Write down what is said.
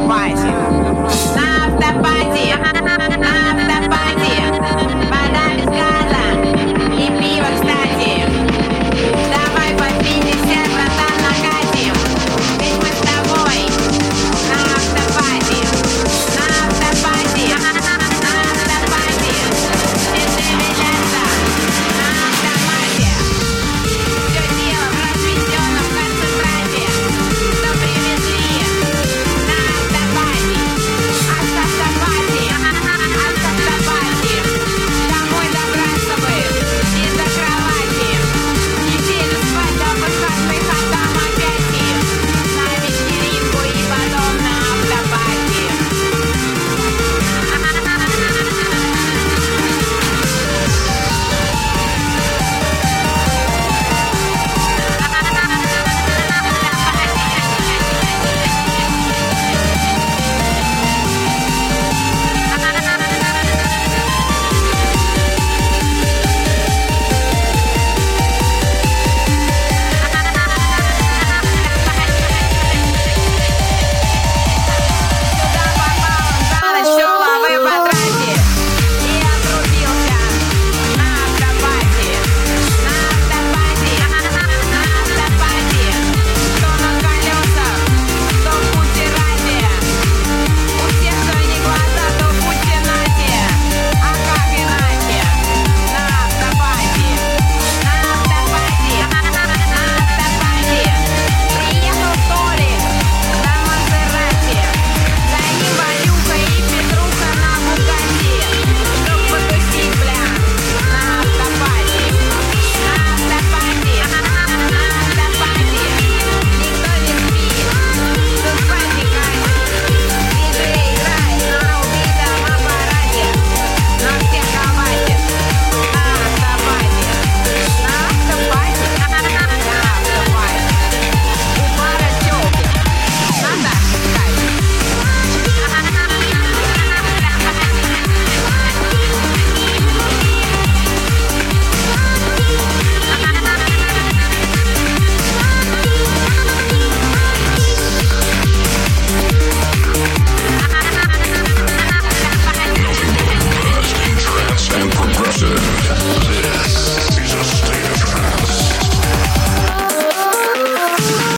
автопати. На автопати. На